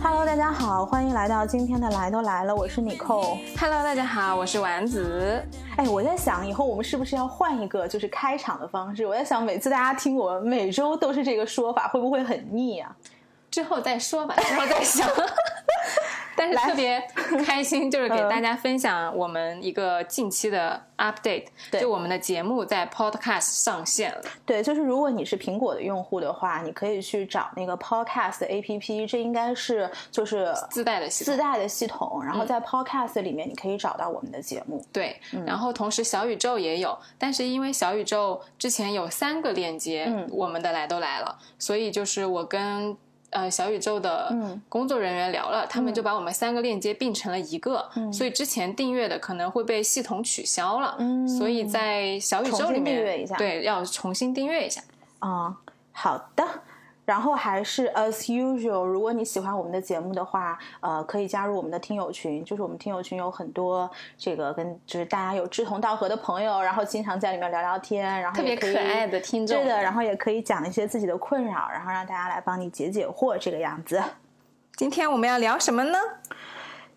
Hello，大家好，欢迎来到今天的来都来了，我是米扣。Hello，大家好，我是丸子。哎，我在想以后我们是不是要换一个就是开场的方式？我在想每次大家听我每周都是这个说法，会不会很腻啊？之后再说吧，之后再想。但是特别 开心，就是给大家分享我们一个近期的 update，就我们的节目在 Podcast 上线了。对，就是如果你是苹果的用户的话，你可以去找那个 Podcast 的 APP，这应该是就是自带的自带的系统。然后在 Podcast 里面，你可以找到我们的节目。对，然后同时小宇宙也有，但是因为小宇宙之前有三个链接，我们的来都来了，所以就是我跟。呃，小宇宙的工作人员聊了，他们就把我们三个链接并成了一个，所以之前订阅的可能会被系统取消了，所以在小宇宙里面对要重新订阅一下。啊，好的。然后还是 as usual，如果你喜欢我们的节目的话，呃，可以加入我们的听友群。就是我们听友群有很多这个跟就是大家有志同道合的朋友，然后经常在里面聊聊天，然后特别可爱的听众，对的，然后也可以讲一些自己的困扰，然后让大家来帮你解解惑，这个样子。今天我们要聊什么呢？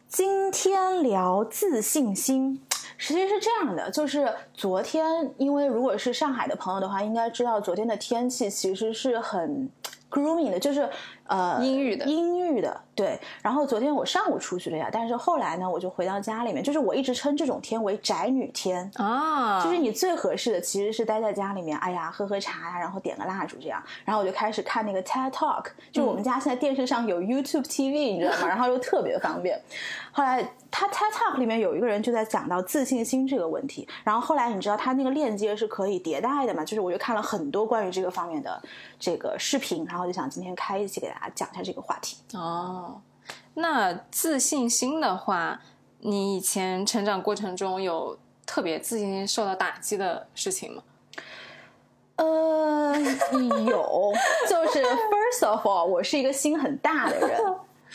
今天聊自信心。实际是这样的，就是昨天，因为如果是上海的朋友的话，应该知道昨天的天气其实是很。Grooming 的，就是呃阴郁的，阴郁的，对。然后昨天我上午出去了呀，但是后来呢，我就回到家里面，就是我一直称这种天为宅女天啊，就是你最合适的其实是待在家里面，哎呀，喝喝茶呀，然后点个蜡烛这样。然后我就开始看那个 TED Talk，就我们家现在电视上有 YouTube TV，你知道吗？然后又特别方便。后来他 TED Talk 里面有一个人就在讲到自信心这个问题，然后后来你知道他那个链接是可以迭代的嘛？就是我就看了很多关于这个方面的这个视频，然后就想今天开一期给大家讲一下这个话题。哦，那自信心的话，你以前成长过程中有特别自信心受到打击的事情吗？呃，有，就是 First of all，我是一个心很大的人。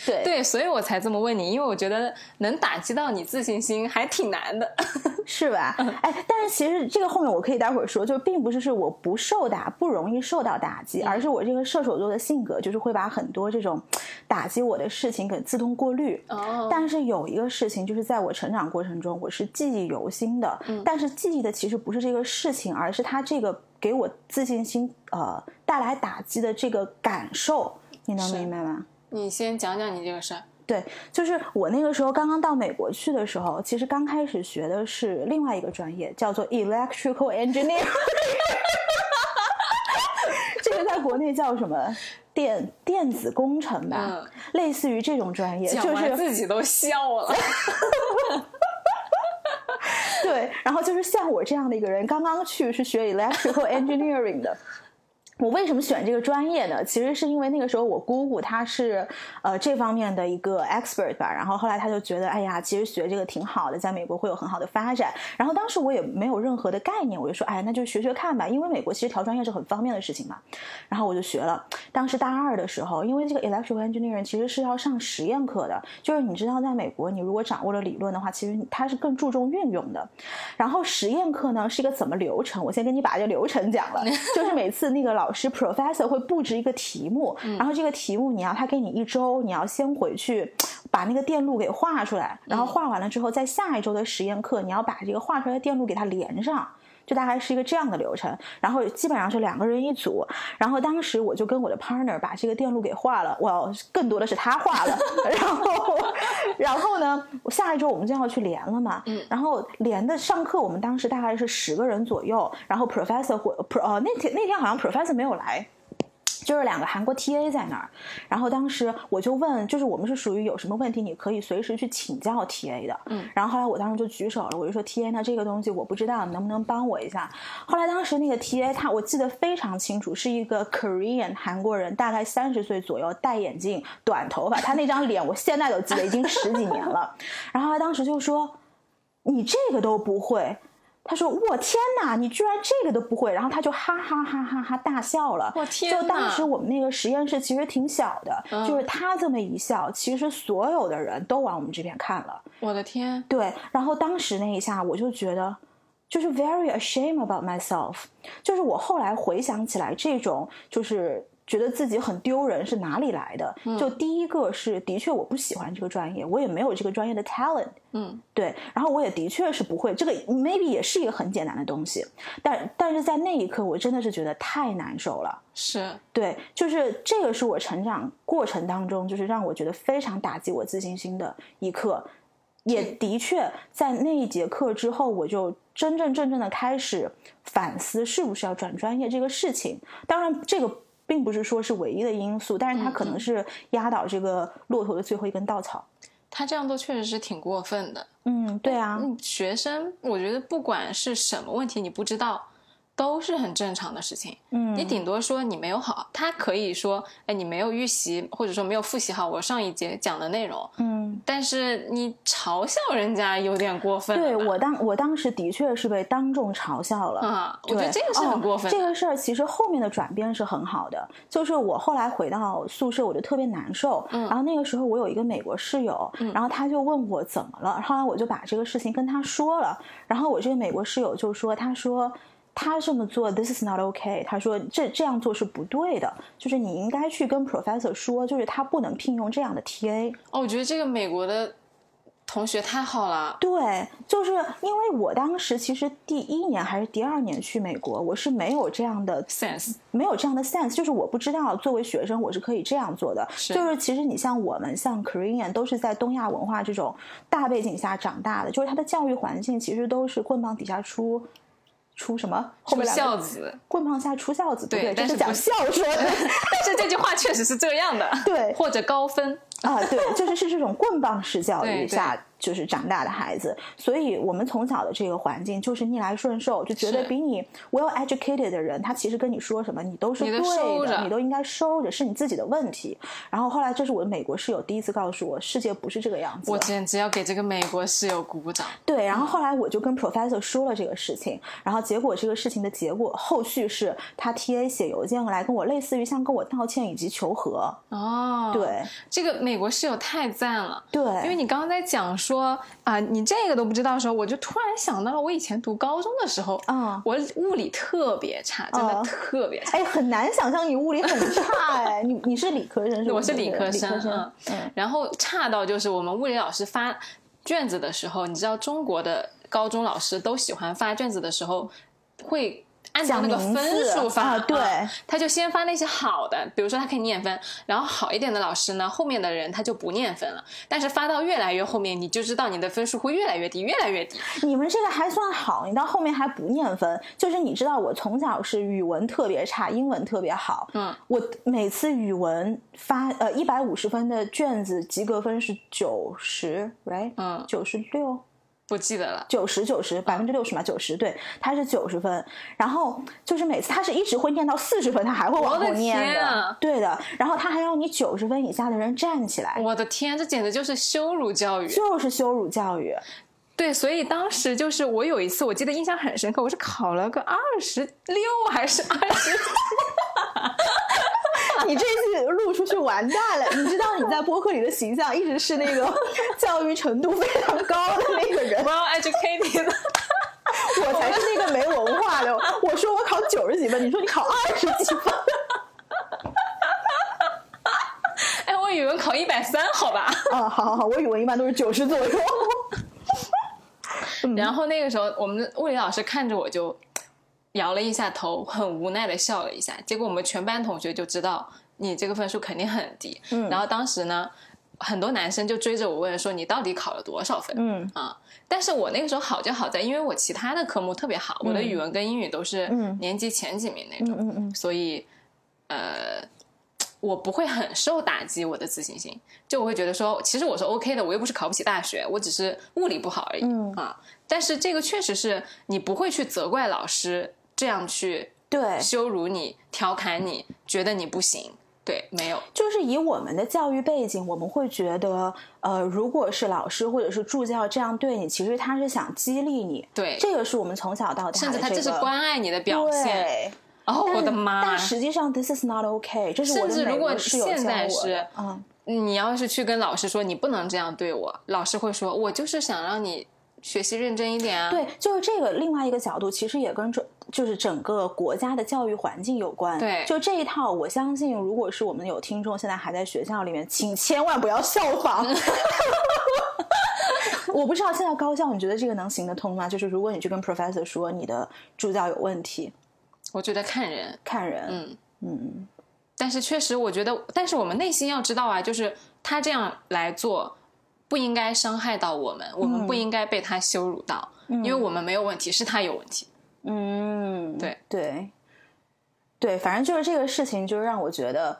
对对，所以我才这么问你，因为我觉得能打击到你自信心还挺难的，是吧？哎，但是其实这个后面我可以待会儿说，就并不是是我不受打，不容易受到打击，而是我这个射手座的性格，就是会把很多这种打击我的事情给自动过滤。哦。但是有一个事情，就是在我成长过程中，我是记忆犹新的。嗯。但是记忆的其实不是这个事情，而是他这个给我自信心呃带来打击的这个感受，你能明白吗？你先讲讲你这个事儿。对，就是我那个时候刚刚到美国去的时候，其实刚开始学的是另外一个专业，叫做 electrical engineer。这个在国内叫什么？电电子工程吧，类似于这种专业。就是自己都笑了。对，然后就是像我这样的一个人，刚刚去是学 electrical engineering 的。我为什么选这个专业呢？其实是因为那个时候我姑姑她是呃这方面的一个 expert 吧，然后后来她就觉得哎呀，其实学这个挺好的，在美国会有很好的发展。然后当时我也没有任何的概念，我就说哎，那就学学看吧，因为美国其实调专业是很方便的事情嘛。然后我就学了。当时大二的时候，因为这个 electrical engineering 其实是要上实验课的，就是你知道在美国，你如果掌握了理论的话，其实它是更注重运用的。然后实验课呢是一个怎么流程？我先跟你把这个流程讲了，就是每次那个老老师 professor 会布置一个题目，然后这个题目你要他给你一周，你要先回去把那个电路给画出来，然后画完了之后，在下一周的实验课，你要把这个画出来的电路给它连上。就大概是一个这样的流程，然后基本上是两个人一组，然后当时我就跟我的 partner 把这个电路给画了，我更多的是他画了，然后，然后呢，下一周我们就要去连了嘛，嗯，然后连的上课，我们当时大概是十个人左右，然后 professor 或 pro 呃那天那天好像 professor 没有来。就是两个韩国 TA 在那儿，然后当时我就问，就是我们是属于有什么问题你可以随时去请教 TA 的，嗯，然后后来我当时就举手了，我就说 TA，那这个东西我不知道，你能不能帮我一下？后来当时那个 TA 他我记得非常清楚，是一个 Korean 韩国人，大概三十岁左右，戴眼镜，短头发，他那张脸我现在都记得，已经十几年了。然后他当时就说：“你这个都不会。”他说：“我天哪，你居然这个都不会！”然后他就哈哈哈哈哈大笑了。我天就当时我们那个实验室其实挺小的，就是他这么一笑，其实所有的人都往我们这边看了。我的天！对，然后当时那一下，我就觉得就是 very ashamed about myself。就是我后来回想起来，这种就是。觉得自己很丢人是哪里来的？就第一个是，的确我不喜欢这个专业，我也没有这个专业的 talent。嗯，对，然后我也的确是不会，这个 maybe 也是一个很简单的东西，但但是在那一刻，我真的是觉得太难受了。是对，就是这个是我成长过程当中，就是让我觉得非常打击我自信心的一刻。也的确在那一节课之后，我就真真正正的开始反思是不是要转专业这个事情。当然，这个并不是说是唯一的因素，但是它可能是压倒这个骆驼的最后一根稻草。他这样做确实是挺过分的。嗯，对啊，学生，我觉得不管是什么问题，你不知道。都是很正常的事情，嗯，你顶多说你没有好，他可以说，哎，你没有预习，或者说没有复习好我上一节讲的内容，嗯，但是你嘲笑人家有点过分。对我当我当时的确是被当众嘲笑了。啊，我觉得这个是很过分。这个事儿其实后面的转变是很好的，就是我后来回到宿舍，我就特别难受，嗯，然后那个时候我有一个美国室友，然后他就问我怎么了，后来我就把这个事情跟他说了，然后我这个美国室友就说，他说。他这么做，this is not okay。他说这这样做是不对的，就是你应该去跟 professor 说，就是他不能聘用这样的 TA。哦，我觉得这个美国的同学太好了。对，就是因为我当时其实第一年还是第二年去美国，我是没有这样的 sense，没有这样的 sense，就是我不知道作为学生我是可以这样做的。就是其实你像我们像 Korean 都是在东亚文化这种大背景下长大的，就是他的教育环境其实都是棍棒底下出。出什么？出孝子，棍棒下出孝子，对，这是讲孝顺。但是这句话确实是这样的，对，或者高分啊，对，就是是这种棍棒式教育下。就是长大的孩子，所以我们从小的这个环境就是逆来顺受，就觉得比你 well educated 的人，他其实跟你说什么，你都是对的，你都应该收着，是你自己的问题。然后后来，这是我的美国室友第一次告诉我，世界不是这个样子。我简直要给这个美国室友鼓鼓掌。对，然后后来我就跟 professor 说了这个事情，然后结果这个事情的结果，后续是他 TA 写邮件来跟我，类似于像跟我道歉以及求和。哦，对，这个美国室友太赞了。对，因为你刚刚在讲说啊，你这个都不知道的时候，我就突然想到了我以前读高中的时候，啊，我物理特别差，真的特别差。哎，很难想象你物理很差哎，你你是理科生是我是理科生，嗯，然后差到就是我们物理老师发卷子的时候，你知道中国的高中老师都喜欢发卷子的时候会。按照那个分数发，对，他就先发那些好的，比如说他可以念分，然后好一点的老师呢，后面的人他就不念分了。但是发到越来越后面，你就知道你的分数会越来越低，越来越低。你们这个还算好，你到后面还不念分，就是你知道我从小是语文特别差，英文特别好。嗯，我每次语文发呃一百五十分的卷子，及格分是九十，right？嗯，九十六。不记得了，九十九十百分之六十嘛，九十对，他是九十分，然后就是每次他是一直会念到四十分，他还会往后念的，对的，然后他还让你九十分以下的人站起来，我的天，这简直就是羞辱教育，就是羞辱教育，对，所以当时就是我有一次我记得印象很深刻，我是考了个二十六还是二十。你这次录出去完蛋了！你知道你在播客里的形象一直是那个教育程度非常高的那个人，well educated。我才是那个没文化的。我说我考九十几分，你说你考二十几分。哎，我语文考一百三，好吧？啊，好好好，我语文一般都是九十左右。然后那个时候，我们的物理老师看着我就。摇了一下头，很无奈的笑了一下。结果我们全班同学就知道你这个分数肯定很低。嗯，然后当时呢，很多男生就追着我问说：“你到底考了多少分？”嗯啊，但是我那个时候好就好在，因为我其他的科目特别好，我的语文跟英语都是年级前几名那种。嗯嗯，所以呃，我不会很受打击我的自信心。就我会觉得说，其实我是 OK 的，我又不是考不起大学，我只是物理不好而已。嗯啊，但是这个确实是你不会去责怪老师。这样去对羞辱你、调侃你，觉得你不行，对，没有，就是以我们的教育背景，我们会觉得，呃，如果是老师或者是助教这样对你，其实他是想激励你，对，这个是我们从小到大，甚至他这是关爱你的表现。哦，我的妈！但实际上，this is not okay。这是我的甚至如果现在是，嗯，你要是去跟老师说你不能这样对我，老师会说，我就是想让你学习认真一点啊。对，就是这个另外一个角度，其实也跟这。就是整个国家的教育环境有关。对就这一套，我相信如果是我们有听众现在还在学校里面，请千万不要效仿。我不知道现在高校你觉得这个能行得通吗？就是如果你去跟 professor 说你的助教有问题，我觉得看人，看人，嗯，嗯但是确实，我觉得，但是我们内心要知道啊，就是他这样来做，不应该伤害到我们，我们不应该被他羞辱到，因为我们没有问题，是他有问题。嗯，对。对。对，反正就是这个事情，就是让我觉得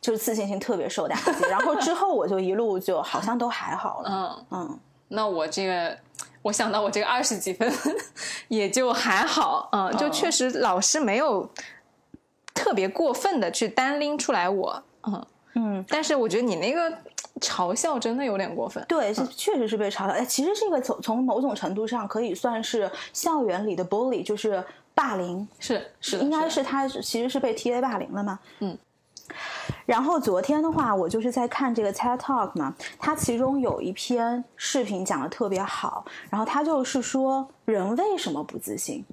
就是自信心特别受打击。然后之后我就一路就好像都还好了，嗯，嗯。那我这个，我想到我这个二十几分也就还好，嗯，就确实老师没有特别过分的去单拎出来我，嗯，嗯，但是我觉得你那个嘲笑真的有点过分。对，是确实是被嘲笑。哎，其实这个从从某种程度上可以算是校园里的 bully，就是霸凌。是是，应该是是他其实是被 TA 霸凌了嘛。嗯。然后昨天的话，我就是在看这个 TED Talk 嘛，它其中有一篇视频讲的特别好，然后他就是说人为什么不自信？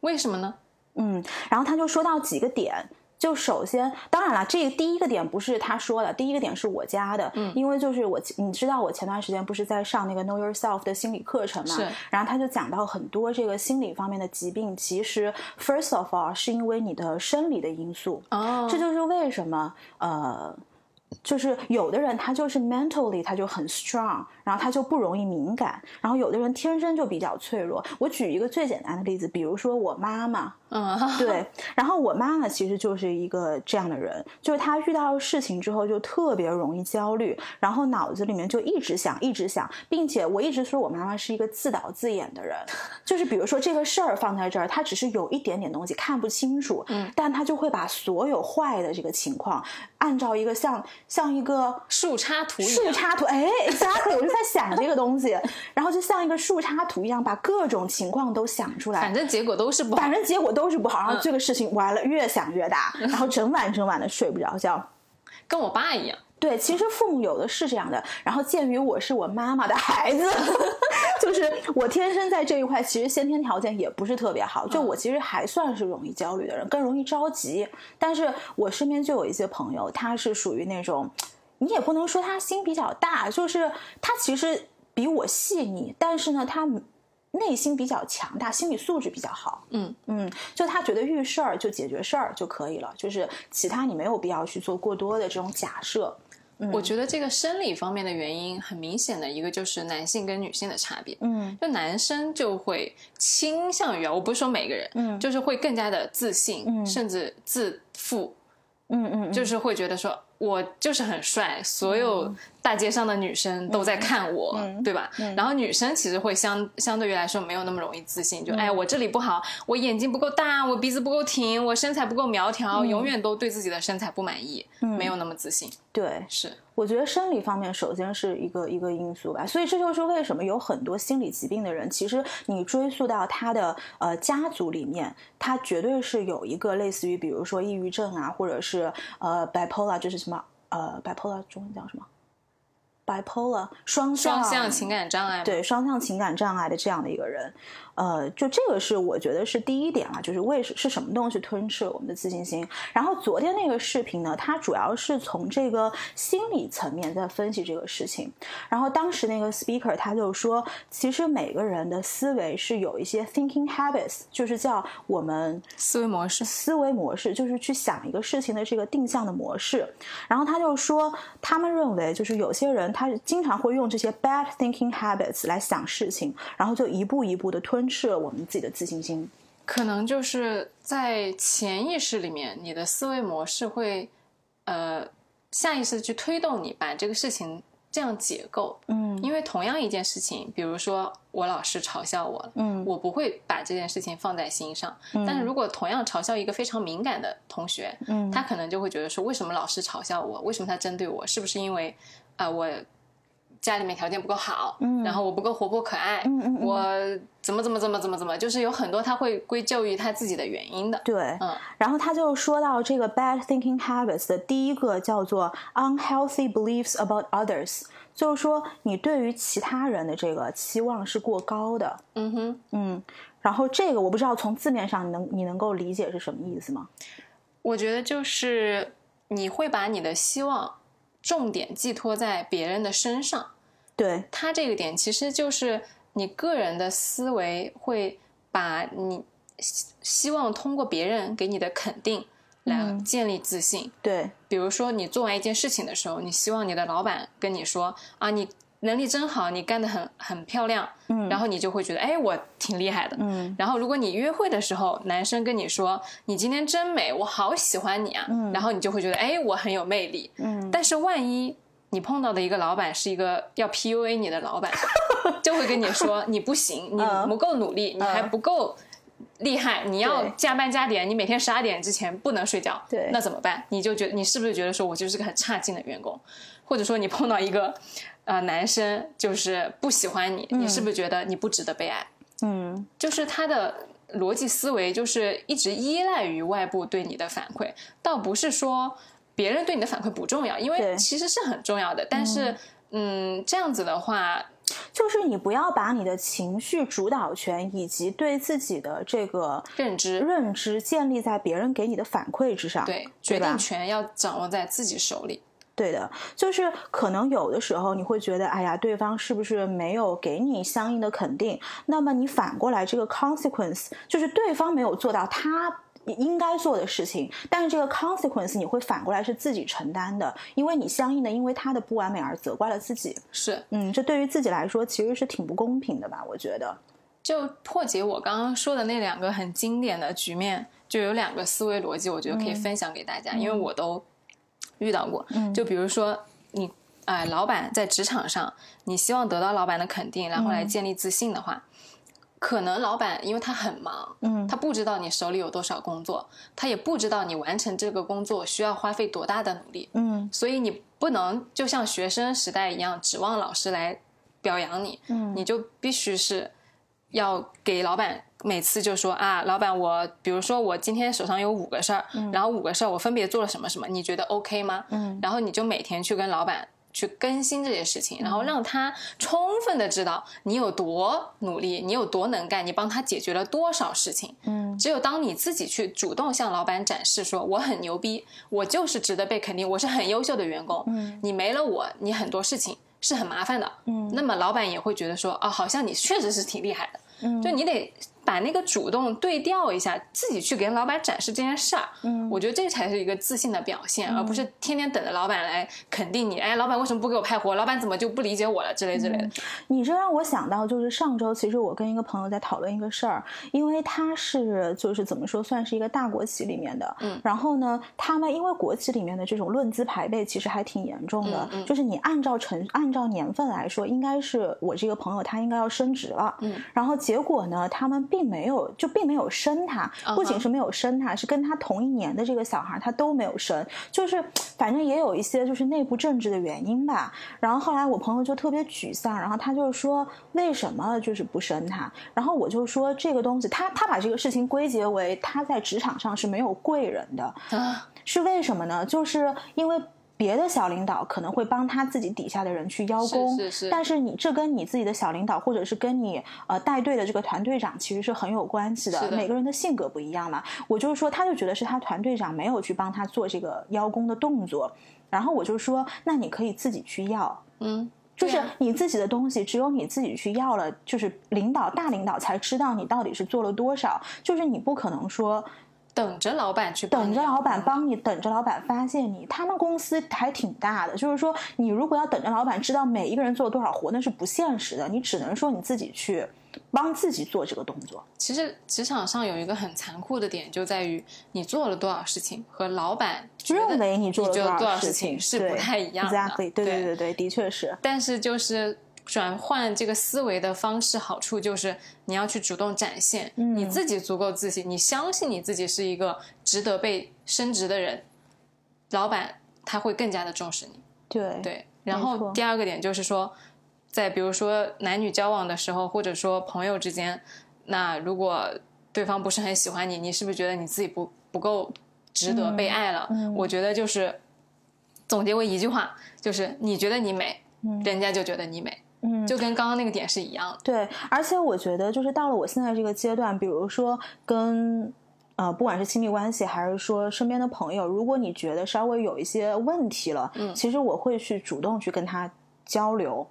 为什么呢？嗯，然后他就说到几个点。就首先，当然了，这个第一个点不是他说的，第一个点是我加的，嗯，因为就是我，你知道我前段时间不是在上那个 Know Yourself 的心理课程嘛，是然后他就讲到很多这个心理方面的疾病，其实 first of all 是因为你的生理的因素，哦这就是为什么呃。就是有的人他就是 mentally 他就很 strong，然后他就不容易敏感，然后有的人天生就比较脆弱。我举一个最简单的例子，比如说我妈妈，嗯，对，然后我妈妈其实就是一个这样的人，就是她遇到事情之后就特别容易焦虑，然后脑子里面就一直想，一直想，并且我一直说我妈妈是一个自导自演的人，就是比如说这个事儿放在这儿，她只是有一点点东西看不清楚，嗯，但她就会把所有坏的这个情况按照一个像像一个树插图树插图，哎，exactly，我就在想这个东西，然后就像一个树插图一样，把各种情况都想出来，反正结果都是不好反。正结果都是不好，然后这个事情完了，越想越大，然后整晚整晚的睡不着觉。跟我爸一样，对，其实父母有的是这样的。然后鉴于我是我妈妈的孩子，就是我天生在这一块，其实先天条件也不是特别好。就我其实还算是容易焦虑的人，更容易着急。但是我身边就有一些朋友，他是属于那种，你也不能说他心比较大，就是他其实比我细腻，但是呢，他内心比较强大，心理素质比较好。嗯嗯，就他觉得遇事儿就解决事儿就可以了，就是其他你没有必要去做过多的这种假设。我觉得这个生理方面的原因很明显的一个就是男性跟女性的差别。嗯就男生就会倾向于啊，我不是说每个人，嗯就是会更加的自信，嗯甚至自负，嗯嗯，就是会觉得说我就是很帅，所有大街上的女生都在看我，嗯。对吧？然后女生其实会相相对于来说没有那么容易自信，就、嗯。哎我这里不好，我眼睛不够大，我鼻子不够挺，我身材不够苗条，嗯。永远都对自己的身材不满意，没有那么自信。对，是，我觉得生理方面首先是一个一个因素吧，所以这就是为什么有很多心理疾病的人，其实你追溯到他的呃家族里面，他绝对是有一个类似于比如说抑郁症啊，或者是呃 bipolar，就是什么呃 bipolar 中文叫什么？bipolar 双向双向情感障碍，对双向情感障碍的这样的一个人，呃，就这个是我觉得是第一点啊，就是为是什么东西吞噬了我们的自信心。然后昨天那个视频呢，它主要是从这个心理层面在分析这个事情。然后当时那个 speaker 他就说，其实每个人的思维是有一些 thinking habits，就是叫我们思维模式。思维模式，就是去想一个事情的这个定向的模式。然后他就说，他们认为就是有些人他经常会用这些 bad thinking habits 来想事情，然后就一步一步的吞噬了我们自己的自信心。可能就是在潜意识里面，你的思维模式会，呃，下意识地去推动你把这个事情这样解构。嗯因为同样一件事情，比如说我老师嘲笑我了，嗯我不会把这件事情放在心上。但是如果同样嘲笑一个非常敏感的同学，嗯他可能就会觉得说，为什么老师嘲笑我？为什么他针对我？是不是因为，啊、我家里面条件不够好，嗯然后我不够活泼可爱，嗯嗯嗯我怎么怎么怎么怎么怎么，就是有很多他会归咎于他自己的原因的。对，嗯然后他就说到这个 bad thinking habits 的第一个叫做 unhealthy beliefs about others，就是说你对于其他人的这个期望是过高的。嗯哼，嗯，然后这个我不知道从字面上你能你能够理解是什么意思吗？我觉得就是你会把你的希望重点寄托在别人的身上，对，他这个点其实就是你个人的思维会把你希希望通过别人给你的肯定来建立自信。对，比如说你做完一件事情的时候，你希望你的老板跟你说啊，你能力真好，你干得很很漂亮，嗯。然后你就会觉得哎，我挺厉害的。嗯。然后如果你约会的时候，男生跟你说你今天真美，我好喜欢你啊，嗯。然后你就会觉得哎，我很有魅力。嗯，但是万一你碰到的一个老板是一个要 PUA 你的老板，就会跟你说你不行，你嗯不够努力，你还不够厉害，你要加班加点，你每天十二点之前不能睡觉，对那怎么办？你就觉得你是不是觉得说我就是个很差劲的员工，或者说你碰到一个呃男生就是不喜欢你，你是不是觉得你不值得被爱？嗯就是他的逻辑思维就是一直依赖于外部对你的反馈，倒不是说别人对你的反馈不重要，因为其实是很重要的。但是，嗯，这样子的话，就是你不要把你的情绪主导权以及对自己的这个认知认知建立在别人给你的反馈之上，对对决定权要掌握在自己手里。对的，就是可能有的时候你会觉得，哎呀，对方是不是没有给你相应的肯定？那么你反过来，这个 consequence 就是对方没有做到他应该做的事情，但是这个 consequence 你会反过来是自己承担的，因为你相应的因为他的不完美而责怪了自己。是，嗯，这对于自己来说其实是挺不公平的吧？我觉得。就破解我刚刚说的那两个很经典的局面，就有两个思维逻辑，我觉得可以分享给大家，因为我都遇到过。就比如说你，哎、老板在职场上，你希望得到老板的肯定，然后来建立自信的话，可能老板因为他很忙，嗯他不知道你手里有多少工作，他也不知道你完成这个工作需要花费多大的努力，嗯所以你不能就像学生时代一样指望老师来表扬你，嗯你就必须是要给老板每次就说啊，老板我比如说我今天手上有五个事儿，然后五个事儿我分别做了什么什么，你觉得 OK 吗？嗯然后你就每天去跟老板。去更新这些事情，然后让他充分的知道你有多努力，你有多能干，你帮他解决了多少事情。嗯只有当你自己去主动向老板展示说我很牛逼，我就是值得被肯定，我是很优秀的员工，嗯你没了我，你很多事情是很麻烦的。嗯那么老板也会觉得说，哦，好像你确实是挺厉害的。嗯就你得把那个主动对调一下，自己去给老板展示这件事儿。嗯我觉得这才是一个自信的表现，而不是天天等着老板来肯定你。哎，老板为什么不给我派活？老板怎么就不理解我了？之类之类的。你这让我想到，就是上周其实我跟一个朋友在讨论一个事儿，因为他是就是怎么说，算是一个大国企里面的，嗯然后呢，他们因为国企里面的这种论资排辈其实还挺严重的，嗯嗯就是你按照成按照年份来说，应该是我这个朋友他应该要升职了，嗯，然后结果呢，他们并没有就并没有生他，嗯不仅是没有生他，是跟他同一年的这个小孩他都没有生，就是反正也有一些就是内部政治的原因吧。然后后来我朋友就特别沮丧，然后他就说为什么就是不生他？然后我就说这个东西，他他把这个事情归结为他在职场上是没有贵人的，啊，是为什么呢？就是因为。别的小领导可能会帮他自己底下的人去邀功，是是是但是你这跟你自己的小领导或者是跟你呃带队的这个团队长其实是很有关系的。的每个人的性格不一样嘛。我就是说，他就觉得是他团队长没有去帮他做这个邀功的动作，然后我就说，那你可以自己去要。嗯，就是你自己的东西，只有你自己去要了，就是领导大领导才知道你到底是做了多少。就是你不可能说等着老板去等着老板帮你，等着老板发现你。他们公司还挺大的，就是说你如果要等着老板知道每一个人做了多少活，那是不现实的。你只能说你自己去帮自己做这个动作。其实职场上有一个很残酷的点，就在于你做了多少事情和老板认为你做了多少事情是不太一样的。Exactly，对对对对，的确是。但是就是转换这个思维的方式，好处就是你要去主动展现、嗯你自己足够自信，你相信你自己是一个值得被升职的人，老板他会更加的重视你。对对，然后第二个点就是说，在比如说男女交往的时候，或者说朋友之间，那如果对方不是很喜欢你，你是不是觉得你自己不不够值得被爱了？嗯我觉得就是总结为一句话，就是你觉得你美，人家就觉得你美。嗯，就跟刚刚那个点是一样的。对，而且我觉得就是到了我现在这个阶段，比如说跟呃，不管是亲密关系还是说身边的朋友，如果你觉得稍微有一些问题了，嗯，其实我会去主动去跟他交流。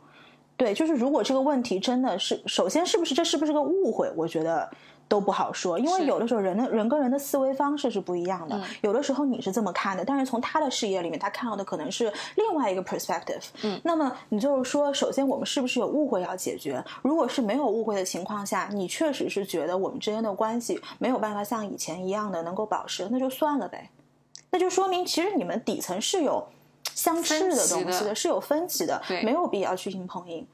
对，就是如果这个问题真的是，首先是不是这是不是个误会？我觉得。都不好说，因为有的时候人的人跟人的思维方式是不一样的。有的时候你是这么看的，但是从他的视野里面，他看到的可能是另外一个 perspective。嗯，那么你就是说，首先我们是不是有误会要解决？如果是没有误会的情况下，你确实是觉得我们之间的关系没有办法像以前一样的能够保持，那就算了呗。那就说明其实你们底层是有相似的东西的，是有分歧的，没有必要去硬碰硬，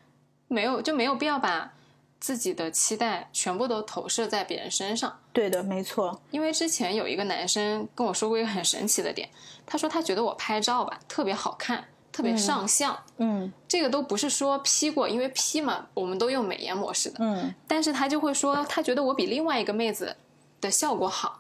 没有就没有必要把。自己的期待全部都投射在别人身上，对的，没错。因为之前有一个男生跟我说过一个很神奇的点，他说他觉得我拍照吧特别好看，特别上相。嗯，这个都不是说 P 过，因为 P 嘛，我们都用美颜模式的。嗯，但是他就会说，他觉得我比另外一个妹子的效果好。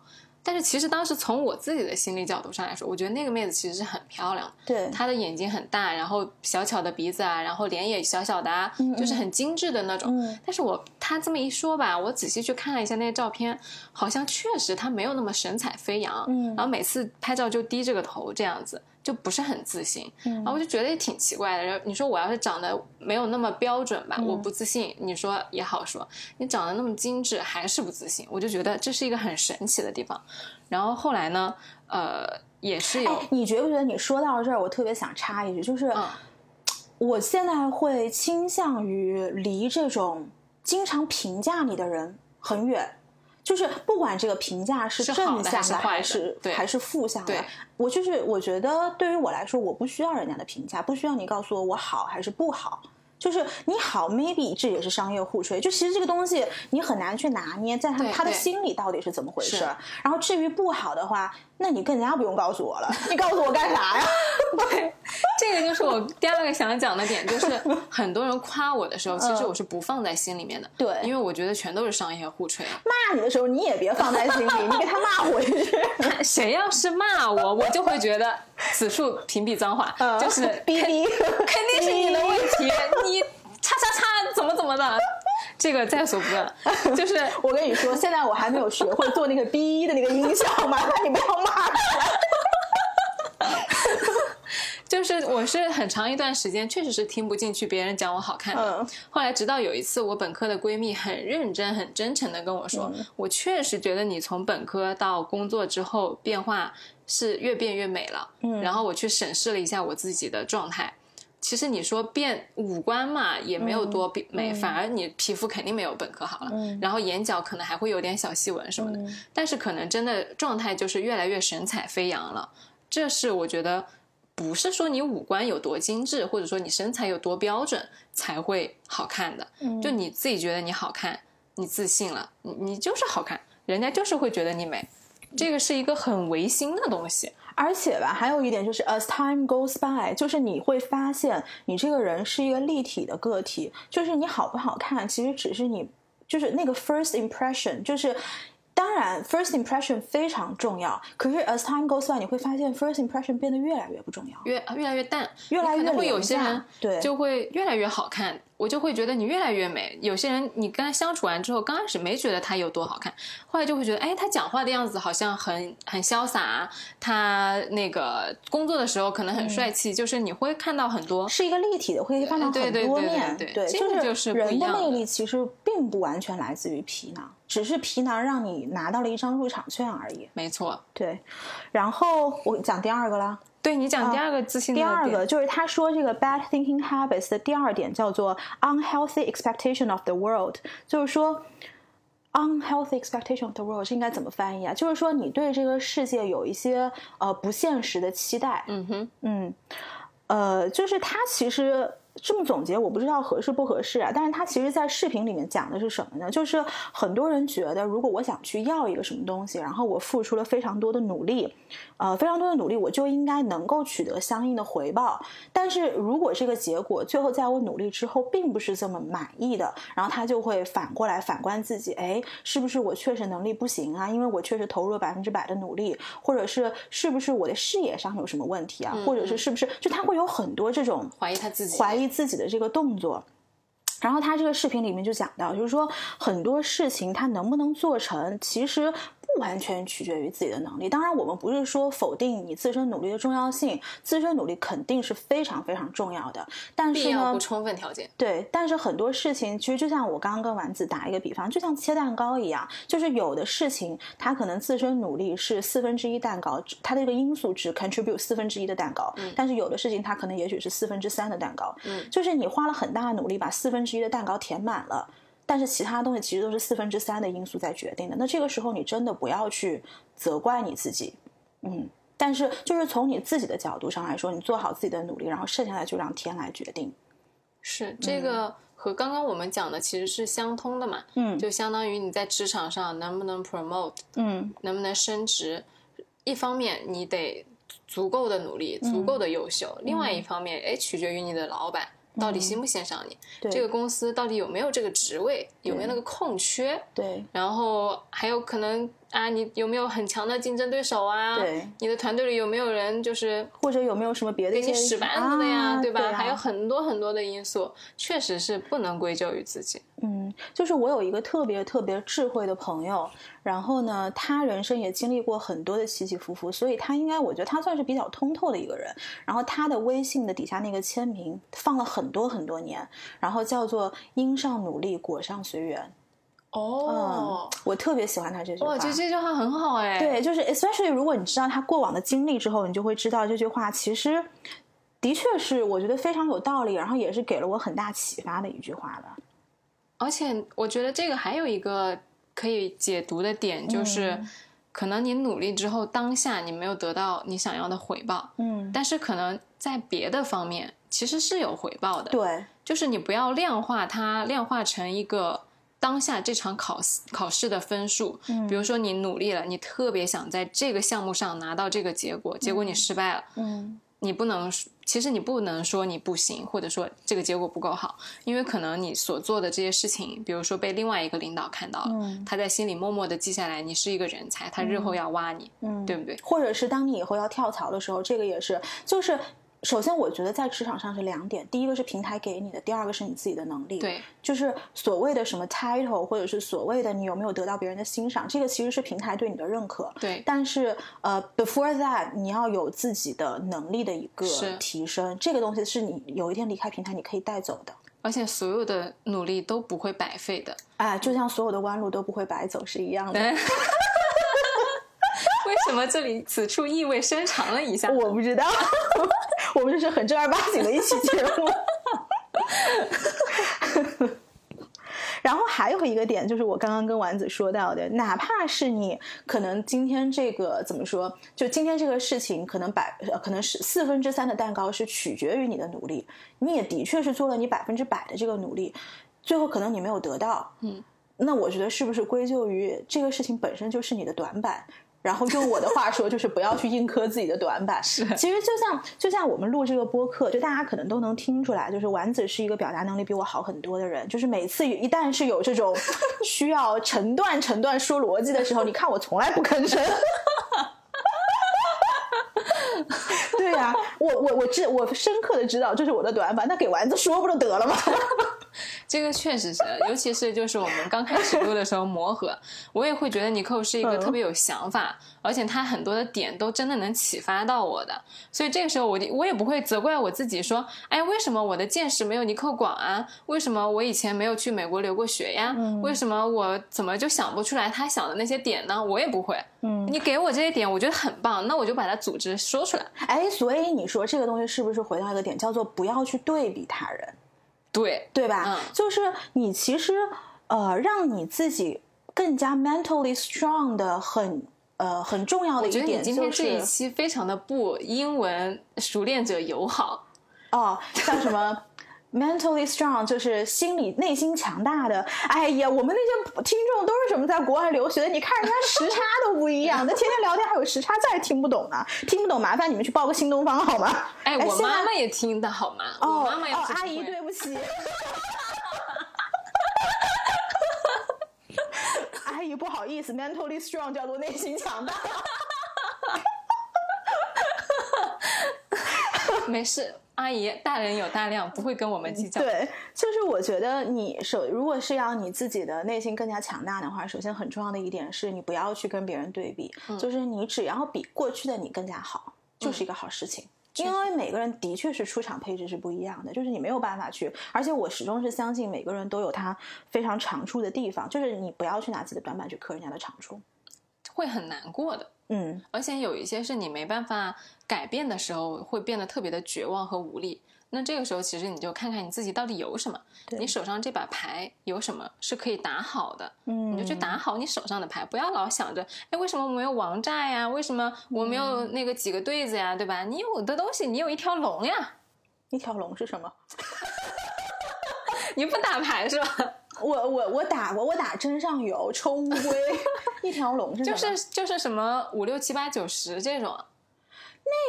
但是其实当时从我自己的心理角度上来说，我觉得那个妹子其实是很漂亮，对，她的眼睛很大，然后小巧的鼻子啊，然后脸也小小的，啊，就是很精致的那种。但是我她这么一说吧，我仔细去看了一下那些照片，好像确实她没有那么神采飞扬，然后每次拍照就低着个头这样子。就不是很自信，然后我就觉得也挺奇怪的。然后你说我要是长得没有那么标准吧，我不自信。你说也好说，你长得那么精致还是不自信，我就觉得这是一个很神奇的地方。然后后来呢，呃，也是有。你觉不觉得你说到这儿，我特别想插一句，就是 我现在会倾向于离这种经常评价你的人很远。就是不管这个评价是正向的还是还是负向的，我就是我觉得对于我来说，我不需要人家的评价，不需要你告诉我我好还是不好。就是你好，maybe 这也是商业互吹。就其实这个东西你很难去拿捏，在他他的心里到底是怎么回事。然后至于不好的话，那你更加不用告诉我了。你告诉我干啥呀？对，这个就是我第二个想讲的点，就是很多人夸我的时候，其实我是不放在心里面的。对，因为我觉得全都是商业互吹。骂你的时候你也别放在心里，你给他骂回去。谁要是骂我，我就会觉得 此处屏蔽脏话，就是哔哔，肯定是你的问题。你叉叉叉怎么怎么的，这个在所不问。就是我跟你说，现在我还没有学会做那个哔的那个音效嘛，那你不要骂。就是我是很长一段时间确实是听不进去别人讲我好看的，后来直到有一次我本科的闺蜜很认真很真诚的跟我说，我确实觉得你从本科到工作之后变化是越变越美了。嗯，然后我去审视了一下我自己的状态。其实你说变五官嘛，也没有多变美，反而你皮肤肯定没有本科好了。然后眼角可能还会有点小细纹什么的，但是可能真的状态就是越来越神采飞扬了。这是我觉得不是说你五官有多精致，或者说你身材有多标准才会好看的。就你自己觉得你好看，你自信了，你你就是好看，人家就是会觉得你美。这个是一个很唯心的东西。而且吧，还有一点就是，as time goes by，就是你会发现，你这个人是一个立体的个体。就是你好不好看，其实只是你，就是那个 first impression，就是。当然，first impression 非常重要。可是，as time goes by，你会发现 first impression 变得越来越不重要，越越来越淡，越来越会有些人对就会越来越好看。我就会觉得你越来越美。有些人你跟他相处完之后，刚开始没觉得他有多好看，后来就会觉得，哎，他讲话的样子好像很很潇洒，他那个工作的时候可能很帅气。就是你会看到很多是一个立体的，会看到很多面。对对，就是人的魅力其实并不完全来自于皮囊。只是皮囊让你拿到了一张入场券而已。没错，对。然后我讲第二个啦。对你讲第二个自信。第二个就是他说这个 bad thinking habits 的第二点叫做 unhealthy expectation of the world，就是说 unhealthy expectation of the world 是应该怎么翻译啊？就是说你对这个世界有一些呃不现实的期待。嗯哼，嗯，呃，就是他其实。这么总结我不知道合适不合适啊，但是他其实，在视频里面讲的是什么呢？就是很多人觉得，如果我想去要一个什么东西，然后我付出了非常多的努力，呃，非常多的努力，我就应该能够取得相应的回报。但是如果这个结果最后在我努力之后并不是这么满意的，然后他就会反过来反观自己，哎，是不是我确实能力不行啊？因为我确实投入了百分之百的努力，或者是是不是我的视野上有什么问题啊？或者是是不是就他会有很多这种怀疑他自己怀疑。自己的这个动作，然后他这个视频里面就讲到，就是说很多事情他能不能做成，其实。不完全取决于自己的能力。当然，我们不是说否定你自身努力的重要性，自身努力肯定是非常非常重要的。但是呢，不充分条件。对，但是很多事情其实就像我刚刚跟丸子打一个比方，就像切蛋糕一样，就是有的事情它可能自身努力是四分之一蛋糕，它的一个因素只 contribute 四分之一的蛋糕。嗯。但是有的事情它可能也许是四分之三的蛋糕。嗯。就是你花了很大的努力把四分之一的蛋糕填满了。但是其他东西其实都是四分之三的因素在决定的。那这个时候你真的不要去责怪你自己，嗯。但是就是从你自己的角度上来说，你做好自己的努力，然后剩下的就让天来决定。是这个和刚刚我们讲的其实是相通的嘛？嗯，就相当于你在职场上能不能 promote，嗯，能不能升职，一方面你得足够的努力，足够的优秀；另外一方面，哎，取决于你的老板。到底欣不欣赏你？这个公司到底有没有这个职位？有没有那个空缺？对，然后还有可能啊，你有没有很强的竞争对手啊？对，你的团队里有没有人就是或者有没有什么别的给你使绊子的呀？对吧？啊还有很多很多的因素，确实是不能归咎于自己。嗯，就是我有一个特别特别智慧的朋友，然后呢，他人生也经历过很多的起起伏伏，所以他应该，我觉得他算是比较通透的一个人。然后他的微信的底下那个签名放了很多很多年，然后叫做“因上努力，果上随缘”。哦，我特别喜欢他这句话。我觉得这句话很好哎。对，就是 especially 如果你知道他过往的经历之后，你就会知道这句话其实的确是我觉得非常有道理，然后也是给了我很大启发的一句话的。而且我觉得这个还有一个可以解读的点，就是、嗯可能你努力之后，当下你没有得到你想要的回报，嗯，但是可能在别的方面其实是有回报的。，对，就是你不要量化它，量化成一个当下这场考试考试的分数。嗯。比如说你努力了，你特别想在这个项目上拿到这个结果，结果你失败了，嗯。你不能，其实你不能说你不行，或者说这个结果不够好，因为可能你所做的这些事情，比如说被另外一个领导看到了，嗯。他在心里默默的记下来，你是一个人才，他日后要挖你，嗯，对不对？或者是当你以后要跳槽的时候，这个也是，就是首先我觉得在职场上是两点，第一个是平台给你的，第二个是你自己的能力。，对，就是所谓的什么 title，或者是所谓的你有没有得到别人的欣赏，这个其实是平台对你的认可。对，但是呃，before that，你要有自己的能力的一个提升，这个东西是你有一天离开平台你可以带走的。而且所有的努力都不会白费的。哎，就像所有的弯路都不会白走是一样的。为什么这里此处意味深长了一下？我不知道，我们这是很正儿八经的一期节目。然后还有一个点，就是我刚刚跟丸子说到的，哪怕是你可能今天这个怎么说，就今天这个事情，可能百呃可能是四分之三的蛋糕是取决于你的努力，你也的确是做了你百分之百的这个努力，最后可能你没有得到，嗯，那我觉得是不是归咎于这个事情本身就是你的短板？然后用我的话说，就是不要去硬磕自己的短板。是其实就像就像我们录这个播客，就大家可能都能听出来，就是丸子是一个表达能力比我好很多的人。就是每次一旦是有这种 需要成段成段说逻辑的时候，你看我从来不吭声。对呀、我我我知我深刻的知道这是我的短板，那给丸子说不就得了吗？这个确实是，尤其是就是我们刚开始录的时候磨合，我也会觉得尼寇是一个嗯特别有想法，而且他很多的点都真的能启发到我的，所以这个时候我我也不会责怪我自己说，哎，为什么我的见识没有尼寇广啊？为什么我以前没有去美国留过学呀？嗯为什么我怎么就想不出来他想的那些点呢？我也不会。嗯，你给我这些点，我觉得很棒，那我就把它组织说出来。哎，所以你说这个东西是不是回到一个点，叫做不要去对比他人？对，对吧？嗯就是你其实呃，让你自己更加 mentally strong 的很呃很重要的我觉得你一点今天这一期非常的不英文熟练者友好。哦，像什么 mentally strong 就是心理内心强大的。哎呀，我们那些听众都是什么在国外留学的？你看人家时差都不一样，那天天聊天还有时差，再也听不懂呢。听不懂麻烦你们去报个新东方好吗？哎，我妈妈也听的好吗？哦我妈妈要哦，阿姨，对不起。阿姨，不好意思，mentally strong 叫做内心强大。没事，阿姨大人有大量，不会跟我们计较。对，就是我觉得你首如果是要你自己的内心更加强大的话，首先很重要的一点是你不要去跟别人对比，就是你只要比过去的你更加好，就是一个好事情。因为每个人的确是出场配置是不一样的，就是你没有办法去，而且我始终是相信每个人都有他非常长处的地方，就是你不要去拿自己的短板去磕人家的长处，会很难过的。嗯，而且有一些是你没办法改变的时候，会变得特别的绝望和无力。那这个时候，其实你就看看你自己到底有什么，你手上这把牌有什么是可以打好的，嗯，你就去打好你手上的牌，不要老想着，哎，为什么我没有王炸呀？为什么我没有那个几个对子呀？对吧？你有的东西，你有一条龙呀，一条龙是什么？你不打牌是吧？我我我打过，我打针上有抽乌龟，一条龙是就是就是什么五六七八九十这种。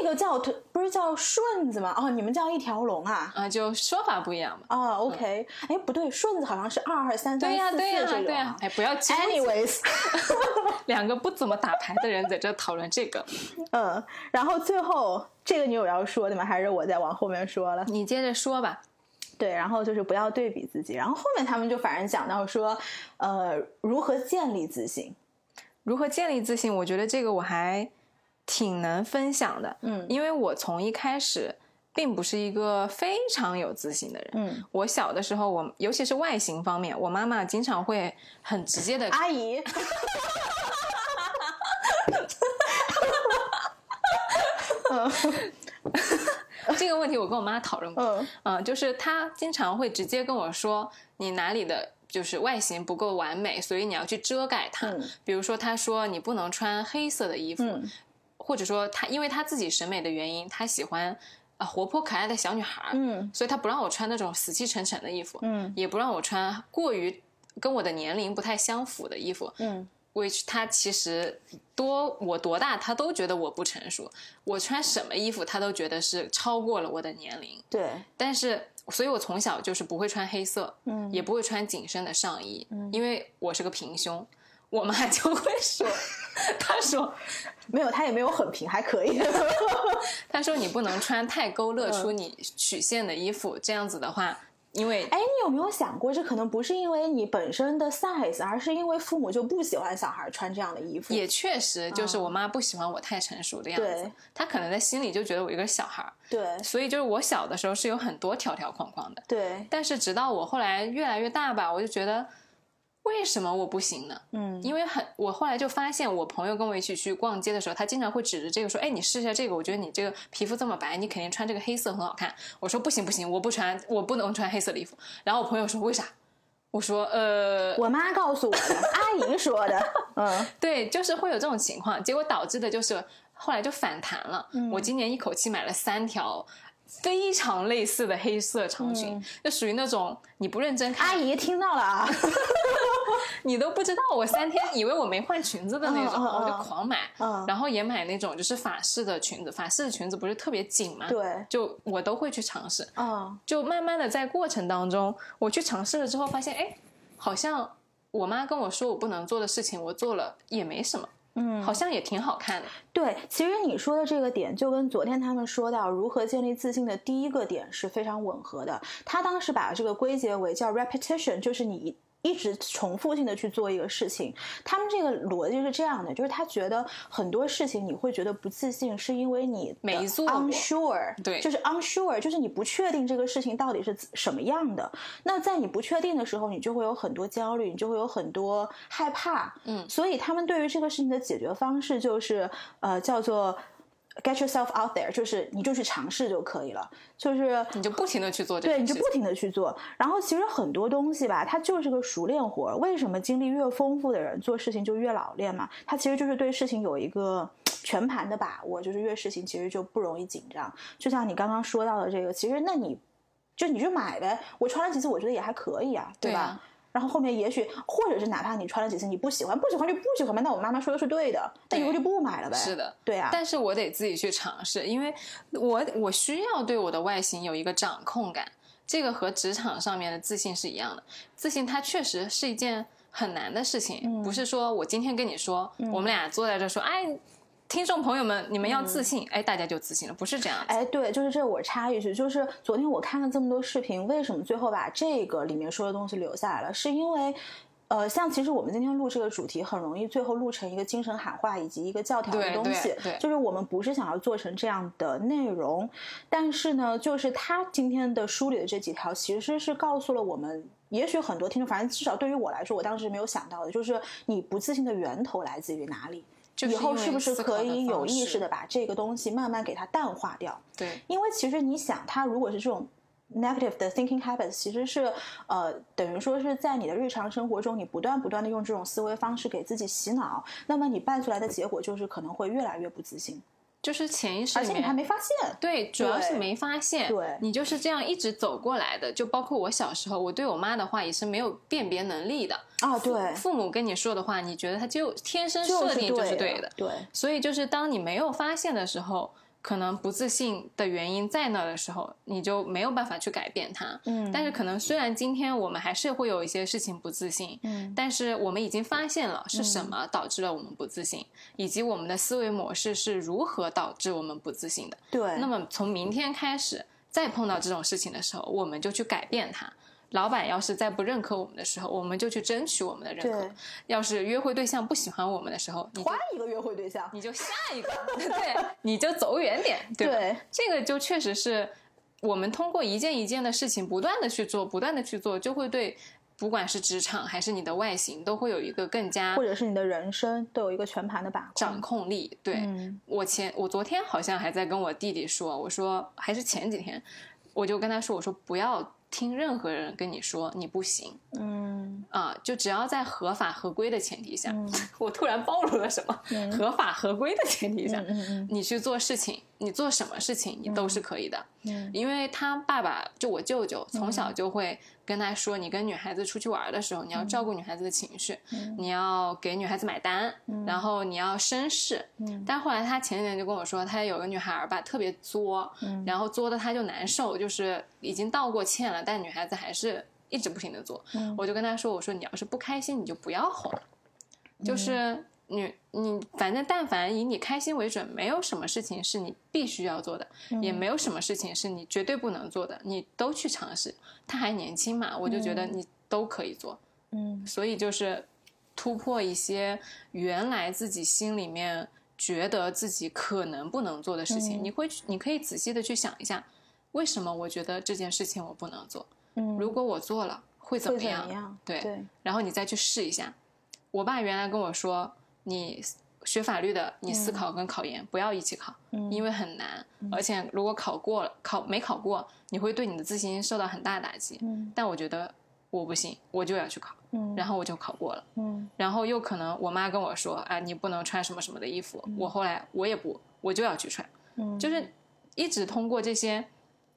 那个叫不是叫顺子吗？哦，你们叫一条龙啊？啊，就说法不一样嘛。哦，OK，哎，不对，顺子好像是二二三三四四这种。对呀，哎，不要。Anyways，两个不怎么打牌的人在这讨论这个。嗯，然后最后这个你有要说的吗？还是我再往后面说了？你接着说吧。对，然后就是不要对比自己。然后后面他们就反而讲到说，呃，如何建立自信？如何建立自信？我觉得这个我还。挺能分享的，嗯，因为我从一开始并不是一个非常有自信的人，嗯，我小的时候，我尤其是外形方面，我妈妈经常会很直接的，阿姨，这个问题我跟我妈讨论过，嗯，嗯，就是她经常会直接跟我说，你哪里的就是外形不够完美，所以你要去遮盖它，比如说她说你不能穿黑色的衣服。或者说他因为他自己审美的原因，他喜欢啊活泼可爱的小女孩，嗯，所以他不让我穿那种死气沉沉的衣服，嗯，也不让我穿过于跟我的年龄不太相符的衣服，嗯，which 他其实多我多大他都觉得我不成熟，我穿什么衣服他都觉得是超过了我的年龄，对，但是所以我从小就是不会穿黑色，嗯，也不会穿紧身的上衣，嗯，因为我是个平胸。我妈就会说：“她说没有，她也没有很平，还可以。她说你不能穿太勾勒出你曲线的衣服，这样子的话，因为哎，你有没有想过，这可能不是因为你本身的 size，而是因为父母就不喜欢小孩穿这样的衣服。也确实，就是我妈不喜欢我太成熟的样子，她可能在心里就觉得我一个小孩儿。对，所以就是我小的时候是有很多条条框框的。对，但是直到我后来越来越大吧，我就觉得。为什么我不行呢？嗯，因为很，我后来就发现，我朋友跟我一起去逛街的时候，他经常会指着这个说：“哎，你试一下这个，我觉得你这个皮肤这么白，你肯定穿这个黑色很好看。”我说：“不行不行，我不穿，我不能穿黑色的衣服。”然后我朋友说：“为啥？”我说：“呃，我妈告诉我的，阿姨说的。嗯，对，就是会有这种情况，结果导致的就是后来就反弹了。我今年一口气买了三条。非常类似的黑色长裙，就属于那种你不认真看，阿姨听到了啊，你都不知道我三天以为我没换裙子的那种，我就狂买，然后也买那种就是法式的裙子，法式的裙子不是特别紧嘛？对，就我都会去尝试，啊，就慢慢的在过程当中，我去尝试了之后，发现哎，好像我妈跟我说我不能做的事情，我做了也没什么。嗯，好像也挺好看的。对，其实你说的这个点，就跟昨天他们说到如何建立自信的第一个点是非常吻合的。他当时把这个归结为叫 repetition，就是你。一直重复性的去做一个事情，他们这个逻辑是这样的，就是他觉得很多事情你会觉得不自信，是因为你没做 unsure，对，就是 unsure，就是你不确定这个事情到底是什么样的。那在你不确定的时候，你就会有很多焦虑，你就会有很多害怕。嗯，所以他们对于这个事情的解决方式就是呃叫做。Get yourself out there，就是你就去尝试就可以了，就是你就不停的去做，对，你就不停的去做。然后其实很多东西吧，它就是个熟练活。为什么经历越丰富的人做事情就越老练嘛？他其实就是对事情有一个全盘的把握，就是越事情其实就不容易紧张。就像你刚刚说到的这个，其实那你就你就买呗，我穿了几次，我觉得也还可以啊，对吧？然后后面也许，或者是哪怕你穿了几次你不喜欢，不喜欢就不喜欢呗。那我妈妈说的是对的，那以后就不买了呗。是的，对啊。但是我得自己去尝试，因为我我需要对我的外形有一个掌控感。这个和职场上面的自信是一样的，自信它确实是一件很难的事情，不是说我今天跟你说，我们俩坐在这说，哎，听众朋友们，你们要自信，哎，大家就自信了，不是这样。哎，对，就是这我插一句，就是昨天我看了这么多视频，为什么最后把这个里面说的东西留下来了？是因为。呃，像其实我们今天录这个主题，很容易最后录成一个精神喊话以及一个教条的东西。对，就是我们不是想要做成这样的内容，但是呢，就是他今天的梳理的这几条，其实是告诉了我们，也许很多听众，反正至少对于我来说，我当时没有想到的，就是你不自信的源头来自于哪里，以后是不是可以有意识的把这个东西慢慢给它淡化掉？对，因为其实你想，它如果是这种。negative 的 thinking habits 其实是呃等于说是在你的日常生活中，你不断不断的用这种思维方式给自己洗脑，那么你办出来的结果就是可能会越来越不自信，就是潜意识，而且你还没发现，对，主要是没发现，对，你就是这样一直走过来的。就包括我小时候，我对我妈的话也是没有辨别能力的啊，对，父母跟你说的话，你觉得他就天生设定就是对的，对，所以就是当你没有发现的时候。可能不自信的原因在那的时候，你就没有办法去改变它。嗯，但是可能虽然今天我们还是会有一些事情不自信，嗯，但是我们已经发现了是什么导致了我们不自信，以及我们的思维模式是如何导致我们不自信的。对，那么从明天开始，再碰到这种事情的时候，我们就去改变它。老板要是再不认可我们的时候，我们就去争取我们的认可。要是约会对象不喜欢我们的时候，你换一个约会对象，你就下一个，对，你就走远点，对吧？这个就确实是我们通过一件一件的事情，不断的去做，不断的去做，就会对不管是职场还是你的外形，都会有一个更加，或者是你的人生都有一个全盘的把控掌控力。对我前我昨天好像还在跟我弟弟说，我说还是前几天，我就跟他说，我说不要。听任何人跟你说你不行，嗯。啊，就只要在合法合规的前提下，我突然暴露了什么？合法合规的前提下，你去做事情，你做什么事情你都是可以的，因为他爸爸就我舅舅从小就会。跟他说，你跟女孩子出去玩的时候，你要照顾女孩子的情绪，你要给女孩子买单，然后你要绅士。但后来他前几天就跟我说，他有个女孩吧，特别作，然后作的他就难受，就是已经道过歉了，但女孩子还是一直不停的做。我就跟她说，我说你要是不开心，你就不要哄，就是。你你反正但凡以你开心为准，没有什么事情是你必须要做的，也没有什么事情是你绝对不能做的，你都去尝试。她还年轻嘛，我就觉得你都可以做。嗯，所以就是突破一些原来自己心里面觉得自己可能不能做的事情，你会你可以仔细的去想一下，为什么我觉得这件事情我不能做？嗯，如果我做了会怎么样？对，然后你再去试一下。我爸原来跟我说。你学法律的，你思考跟考研不要一起考，因为很难，而且如果考过了，考没考过，你会对你的自信心受到很大打击。但我觉得我不行，我就要去考，然后我就考过了。然后又可能我妈跟我说，哎，你不能穿什么什么的衣服。我后来我也不，我就要去穿。就是一直通过这些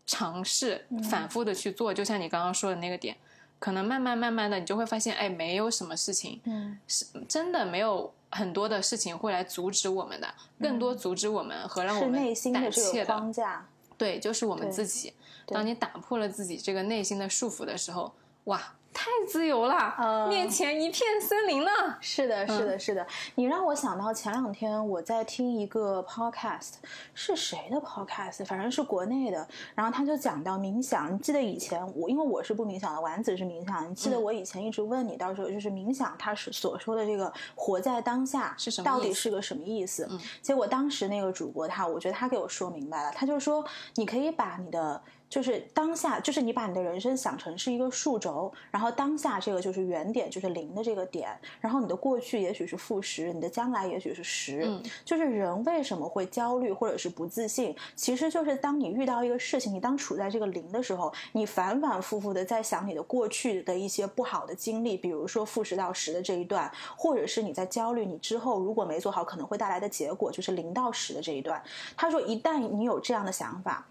尝试，反复的去做，就像你刚刚说的那个点。可能慢慢慢慢的，你就会发现，哎，没有什么事情，嗯，是真的没有很多的事情会来阻止我们的，更多阻止我们和让我们胆怯的框架，对，就是我们自己。当你打破了自己这个内心的束缚的时候，哇！太自由了，面前一片森林呢。是的，是的，是的。你让我想到前两天我在听一个 podcast，是谁的 podcast？反正是国内的。然后他就讲到冥想。你记得以前我，因为我是不冥想的，丸子是冥想。你记得我以前一直问你，到时候就是冥想，他是所说的这个活在当下是什么？到底是个什么意思？结果当时那个主播他，我觉得他给我说明白了。他就说，你可以把你的。就是当下，就是你把你的人生想成是一个数轴，然后当下这个就是原点，就是零的这个点，然后你的过去也许是负十，你的将来也许是十。嗯，就是人为什么会焦虑或者是不自信，其实就是当你遇到一个事情，你当处在这个零的时候，你反反复复的在想你的过去的一些不好的经历，比如说负十到十的这一段，或者是你在焦虑你之后如果没做好可能会带来的结果，就是零到十的这一段。他说，一旦你有这样的想法。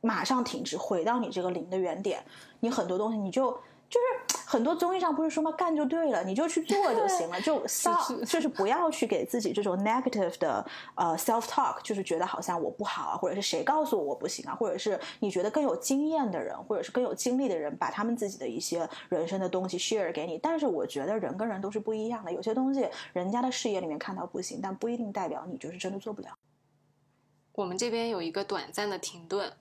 马上停止，回到你这个零的原点，你很多东西你就就是很多综艺上不是说嘛，干就对了，你就去做就行了，就 stop，就是不要去给自己这种 negative 的呃 self talk，就是觉得好像我不好啊，或者是谁告诉我我不行啊，或者是你觉得更有经验的人，或者是更有经历的人，把他们自己的一些人生的东西 share 给你。但是我觉得人跟人都是不一样的，有些东西人家的视野里面看到不行，但不一定代表你就是真的做不了。我们这边有一个短暂的停顿，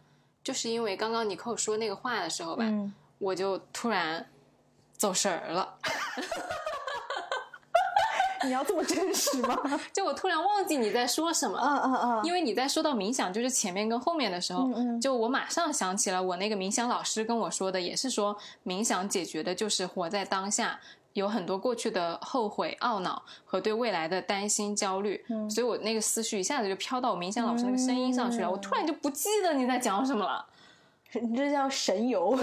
就是因为刚刚尼寇说那个话的时候吧。我就突然走神儿了，你要这么真实吗？就我突然忘记你在说什么，嗯嗯嗯，因为你在说到冥想，就是前面跟后面的时候，就我马上想起了我那个冥想老师跟我说的，也是说冥想解决的就是活在当下，有很多过去的后悔、懊恼和对未来的担心、焦虑，所以我那个思绪一下子就飘到我冥想老师那个声音上去了，我突然就不记得你在讲什么了。你这叫神游，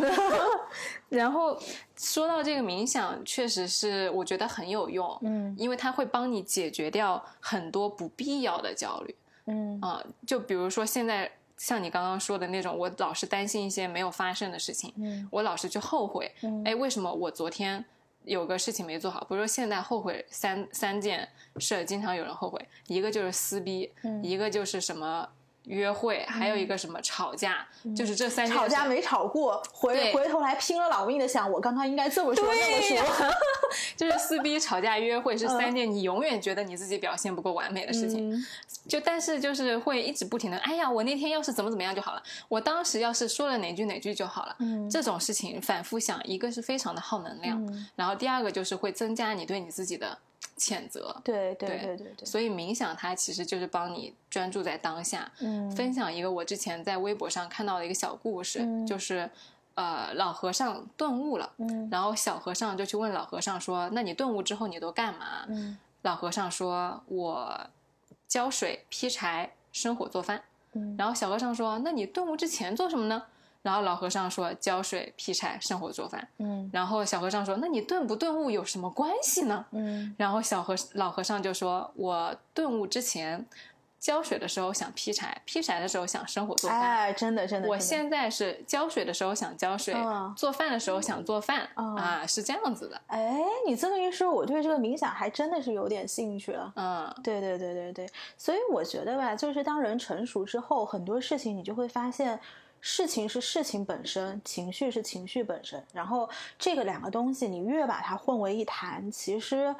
然后说到这个冥想，确实是我觉得很有用，嗯，因为它会帮你解决掉很多不必要的焦虑，嗯。啊，就比如说现在像你刚刚说的那种，我老是担心一些没有发生的事情，嗯，我老是去后悔，哎，为什么我昨天有个事情没做好？比如说现在后悔三三件事，经常有人后悔，一个就是撕逼，一个就是什么。约会还有一个什么吵架，就是这三吵架没吵过，回回头来拼了老命的想，我刚刚应该这么说那么说，就是撕逼、吵架、约会是三件你永远觉得你自己表现不够完美的事情。就但是就是会一直不停的，哎呀，我那天要是怎么怎么样就好了，我当时要是说了哪句哪句就好了。这种事情反复想，一个是非常的耗能量，然后第二个就是会增加你对你自己的。谴责，对对对对对，所以冥想它其实就是帮你专注在当下。嗯，分享一个我之前在微博上看到的一个小故事，就是呃老和尚顿悟了，嗯，然后小和尚就去问老和尚说：“那你顿悟之后你都干嘛？”嗯，老和尚说：“我浇水、劈柴、生火做饭。”嗯，然后小和尚说：“那你顿悟之前做什么呢？”然后老和尚说：“浇水、劈柴、生火做饭。”嗯，然后小和尚说：“那你顿不顿悟有什么关系呢？”嗯，然后小和老和尚就说：“我顿悟之前，浇水的时候想劈柴，劈柴的时候想生火做饭。哎，真的真的。我现在是浇水的时候想浇水，做饭的时候想做饭啊，是这样子的。哎，你这么一说，我对这个冥想还真的是有点兴趣了。嗯，对对对对对。所以我觉得吧，就是当人成熟之后，很多事情你就会发现。事情是事情本身，情绪是情绪本身。然后这个两个东西，你越把它混为一谈，其实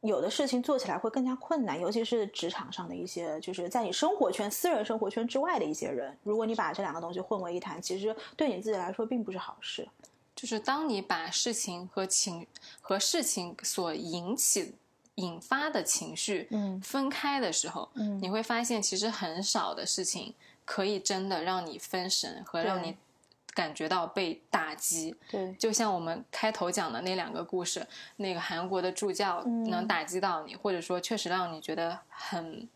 有的事情做起来会更加困难。尤其是职场上的一些，就是在你生活圈、私人生活圈之外的一些人，如果你把这两个东西混为一谈，其实对你自己来说并不是好事。就是当你把事情和情和事情所引起、引发的情绪嗯分开的时候，嗯，你会发现其实很少的事情。可以真的让你分神和让你感觉到被打击，对，就像我们开头讲的那两个故事，那个韩国的助教能打击到你，或者说确实让你觉得很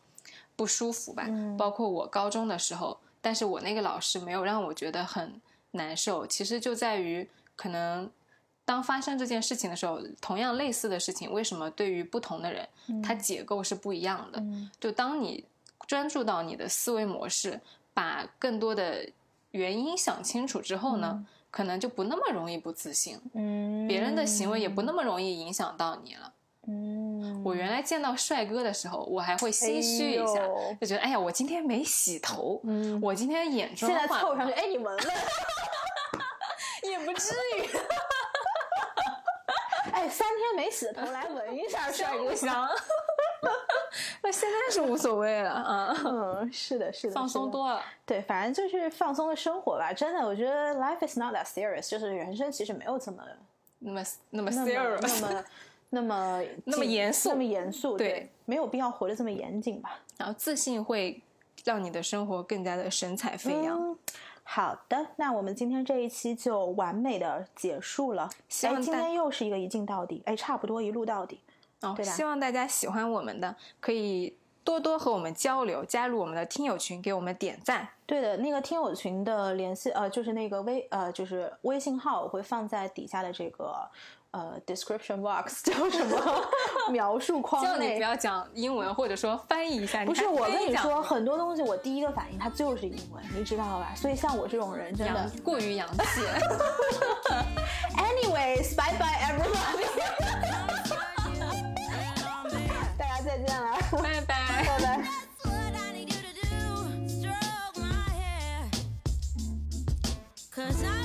不舒服吧。包括我高中的时候，但是我那个老师没有让我觉得很难受。其实就在于，可能当发生这件事情的时候，同样类似的事情，为什么对于不同的人，它结构是不一样的？就当你专注到你的思维模式。把更多的原因想清楚之后呢，可能就不那么容易不自信。嗯，别人的行为也不那么容易影响到你了。嗯，我原来见到帅哥的时候，我还会心虚一下，就觉得哎呀，我今天没洗头，嗯，我今天眼妆现在凑上去，哎，你闻闻，也不至于。哎，三天没洗头，来闻一下 帅哥香。那现在是无所谓了啊，嗯，是的，是的，放松多了。对，反正就是放松的生活吧。真的，我觉得 life is not that serious，就是人生其实没有这么那么那么 serious，那么那么 那么严肃，那么严肃。对，没有必要活得这么严谨吧。然后自信会让你的生活更加的神采飞扬。好的，那我们今天这一期就完美的结束了。哎，今天又是一个一镜到底，哎，差不多一路到底。哦，希望大家喜欢我们的，可以多多和我们交流，加入我们的听友群，给我们点赞。对的，那个听友群的联系，呃，就是那个微，呃，就是微信号，我会放在底下的这个呃 description box，叫什么 描述框叫你不要讲英文，或者说翻译一下。不是，我跟你说，很多东西我第一个反应它就是英文，你知道吧？所以像我这种人，真的过于洋气。Anyways，bye bye everybody，见了，拜拜，拜拜。Cause I